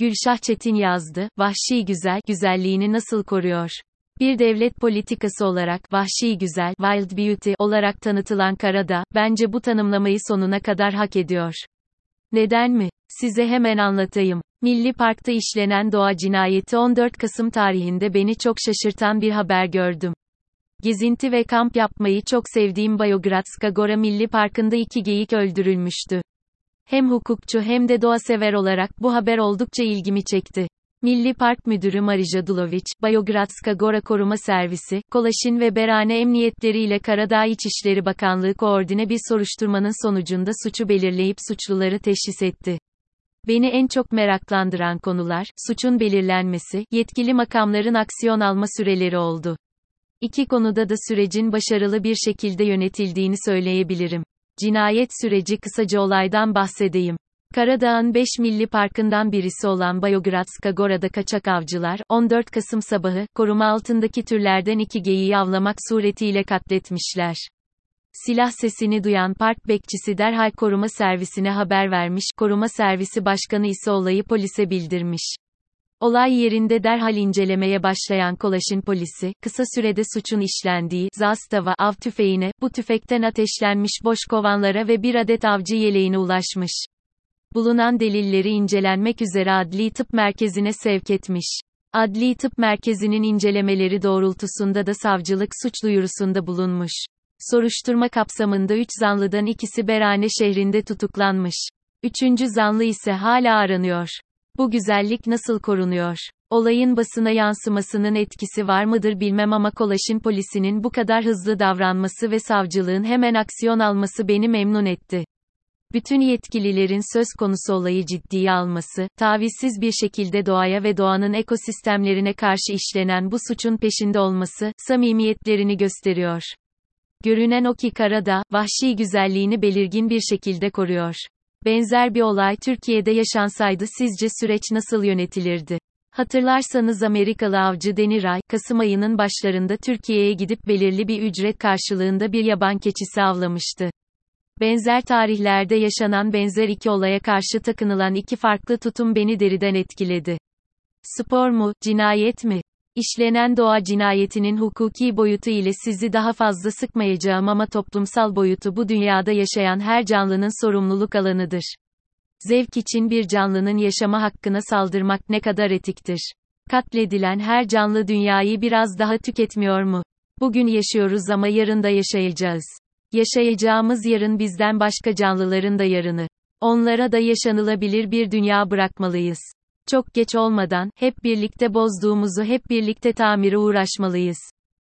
Gülşah Çetin yazdı, Vahşi Güzel, güzelliğini nasıl koruyor? Bir devlet politikası olarak, vahşi güzel, wild beauty olarak tanıtılan Karadağ, bence bu tanımlamayı sonuna kadar hak ediyor. Neden mi? Size hemen anlatayım. Milli Park'ta işlenen doğa cinayeti 14 Kasım tarihinde beni çok şaşırtan bir haber gördüm. Gezinti ve kamp yapmayı çok sevdiğim Bayogradska Gora Milli Parkı'nda iki geyik öldürülmüştü. Hem hukukçu hem de doğa sever olarak bu haber oldukça ilgimi çekti. Milli Park Müdürü Marija Dulovic, Bayogradska Gora Koruma Servisi, Kolaşin ve Berane emniyetleriyle Karadağ İçişleri Bakanlığı koordine bir soruşturmanın sonucunda suçu belirleyip suçluları teşhis etti. Beni en çok meraklandıran konular, suçun belirlenmesi, yetkili makamların aksiyon alma süreleri oldu. İki konuda da sürecin başarılı bir şekilde yönetildiğini söyleyebilirim. Cinayet süreci kısaca olaydan bahsedeyim. Karadağ'ın 5 milli parkından birisi olan Bayogradska Gora'da kaçak avcılar, 14 Kasım sabahı, koruma altındaki türlerden iki geyiği avlamak suretiyle katletmişler. Silah sesini duyan park bekçisi derhal koruma servisine haber vermiş, koruma servisi başkanı ise olayı polise bildirmiş. Olay yerinde derhal incelemeye başlayan Kolaşin polisi, kısa sürede suçun işlendiği, Zastava, av tüfeğine, bu tüfekten ateşlenmiş boş kovanlara ve bir adet avcı yeleğine ulaşmış. Bulunan delilleri incelenmek üzere Adli Tıp Merkezi'ne sevk etmiş. Adli Tıp Merkezi'nin incelemeleri doğrultusunda da savcılık suç duyurusunda bulunmuş. Soruşturma kapsamında 3 zanlıdan ikisi Berane şehrinde tutuklanmış. Üçüncü zanlı ise hala aranıyor. Bu güzellik nasıl korunuyor? Olayın basına yansımasının etkisi var mıdır bilmem ama Kolaşin polisinin bu kadar hızlı davranması ve savcılığın hemen aksiyon alması beni memnun etti. Bütün yetkililerin söz konusu olayı ciddiye alması, tavizsiz bir şekilde doğaya ve doğanın ekosistemlerine karşı işlenen bu suçun peşinde olması, samimiyetlerini gösteriyor. Görünen o ki Karadağ, vahşi güzelliğini belirgin bir şekilde koruyor. Benzer bir olay Türkiye'de yaşansaydı sizce süreç nasıl yönetilirdi? Hatırlarsanız Amerikalı avcı Deniray, Kasım ayının başlarında Türkiye'ye gidip belirli bir ücret karşılığında bir yaban keçisi avlamıştı. Benzer tarihlerde yaşanan benzer iki olaya karşı takınılan iki farklı tutum beni deriden etkiledi. Spor mu, cinayet mi? İşlenen doğa cinayetinin hukuki boyutu ile sizi daha fazla sıkmayacağım ama toplumsal boyutu bu dünyada yaşayan her canlının sorumluluk alanıdır. Zevk için bir canlının yaşama hakkına saldırmak ne kadar etiktir? Katledilen her canlı dünyayı biraz daha tüketmiyor mu? Bugün yaşıyoruz ama yarın da yaşayacağız. Yaşayacağımız yarın bizden başka canlıların da yarını. Onlara da yaşanılabilir bir dünya bırakmalıyız. Çok geç olmadan, hep birlikte bozduğumuzu hep birlikte tamire uğraşmalıyız.